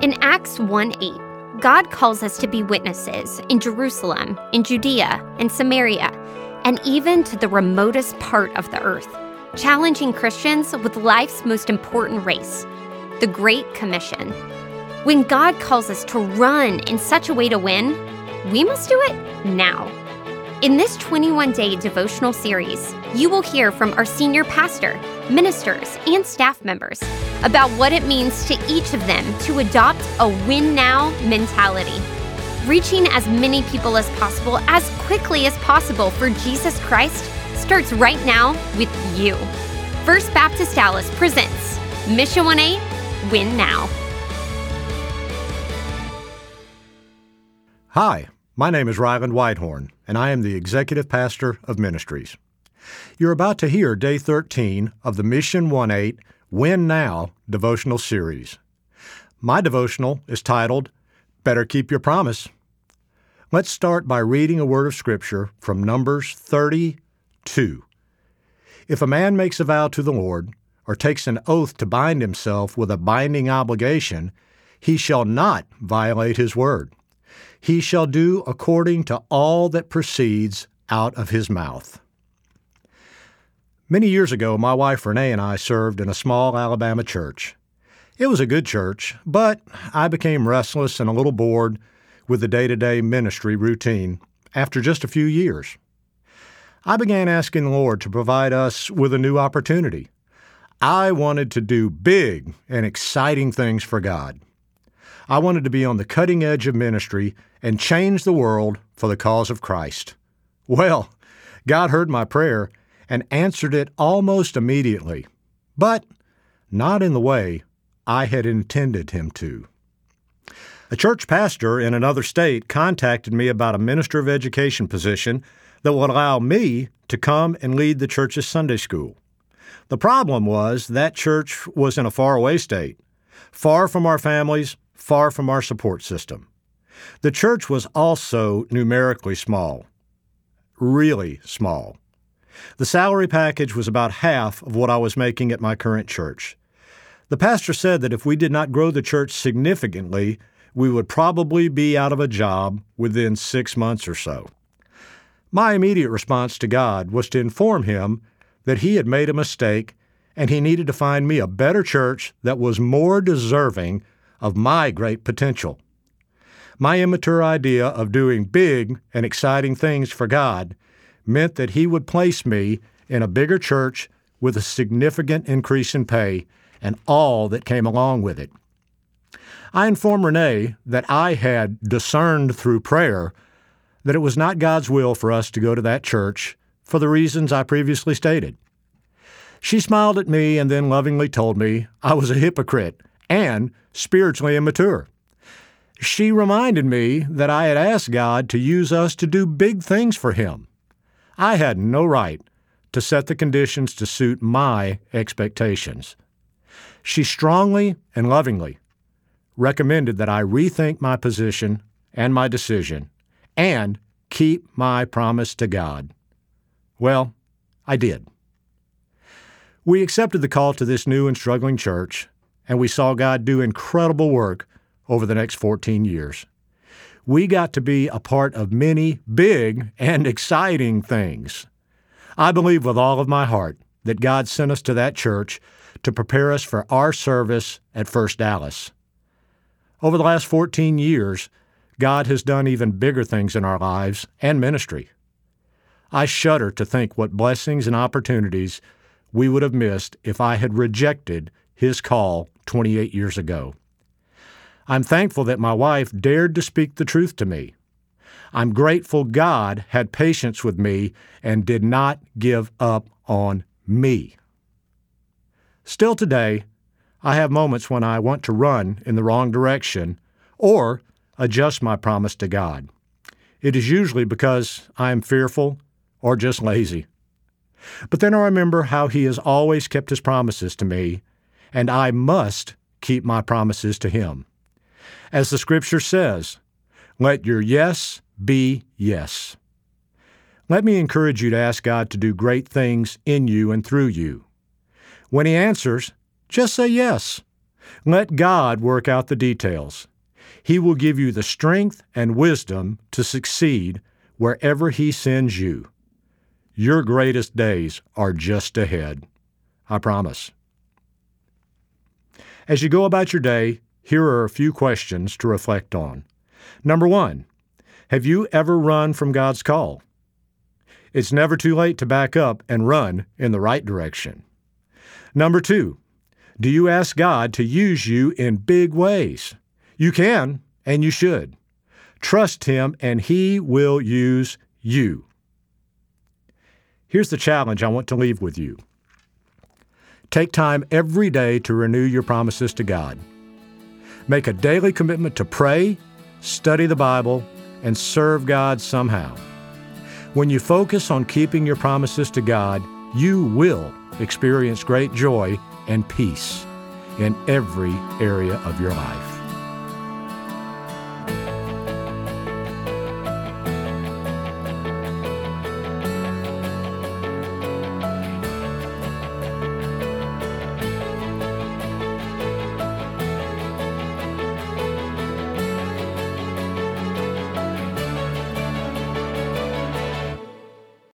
In Acts 1 8, God calls us to be witnesses in Jerusalem, in Judea, and Samaria, and even to the remotest part of the earth, challenging Christians with life's most important race, the Great Commission. When God calls us to run in such a way to win, we must do it now. In this 21 day devotional series, you will hear from our senior pastor, ministers, and staff members about what it means to each of them to adopt a win now mentality. Reaching as many people as possible as quickly as possible for Jesus Christ starts right now with you. First Baptist Dallas presents Mission 1-8 Win Now. Hi. My name is Ryland Whitehorn, and I am the Executive Pastor of Ministries. You're about to hear Day 13 of the Mission 1-8 Win Now devotional series. My devotional is titled Better Keep Your Promise. Let's start by reading a word of Scripture from Numbers 32. If a man makes a vow to the Lord, or takes an oath to bind himself with a binding obligation, he shall not violate his word he shall do according to all that proceeds out of his mouth. Many years ago, my wife Renee and I served in a small Alabama church. It was a good church, but I became restless and a little bored with the day to day ministry routine after just a few years. I began asking the Lord to provide us with a new opportunity. I wanted to do big and exciting things for God. I wanted to be on the cutting edge of ministry and change the world for the cause of Christ. Well, God heard my prayer and answered it almost immediately, but not in the way I had intended Him to. A church pastor in another state contacted me about a minister of education position that would allow me to come and lead the church's Sunday school. The problem was that church was in a faraway state, far from our families far from our support system. The church was also numerically small, really small. The salary package was about half of what I was making at my current church. The pastor said that if we did not grow the church significantly, we would probably be out of a job within six months or so. My immediate response to God was to inform him that he had made a mistake and he needed to find me a better church that was more deserving of my great potential. My immature idea of doing big and exciting things for God meant that He would place me in a bigger church with a significant increase in pay and all that came along with it. I informed Renee that I had discerned through prayer that it was not God's will for us to go to that church for the reasons I previously stated. She smiled at me and then lovingly told me I was a hypocrite and spiritually immature. She reminded me that I had asked God to use us to do big things for Him. I had no right to set the conditions to suit my expectations. She strongly and lovingly recommended that I rethink my position and my decision and keep my promise to God. Well, I did. We accepted the call to this new and struggling church and we saw God do incredible work over the next 14 years. We got to be a part of many big and exciting things. I believe with all of my heart that God sent us to that church to prepare us for our service at First Dallas. Over the last 14 years, God has done even bigger things in our lives and ministry. I shudder to think what blessings and opportunities we would have missed if I had rejected his call 28 years ago. I'm thankful that my wife dared to speak the truth to me. I'm grateful God had patience with me and did not give up on me. Still today, I have moments when I want to run in the wrong direction or adjust my promise to God. It is usually because I am fearful or just lazy. But then I remember how He has always kept His promises to me and I must keep my promises to him. As the scripture says, let your yes be yes. Let me encourage you to ask God to do great things in you and through you. When He answers, just say yes. Let God work out the details. He will give you the strength and wisdom to succeed wherever He sends you. Your greatest days are just ahead. I promise. As you go about your day, here are a few questions to reflect on. Number one, have you ever run from God's call? It's never too late to back up and run in the right direction. Number two, do you ask God to use you in big ways? You can, and you should. Trust Him, and He will use you. Here's the challenge I want to leave with you take time every day to renew your promises to God. Make a daily commitment to pray, study the Bible, and serve God somehow. When you focus on keeping your promises to God, you will experience great joy and peace in every area of your life.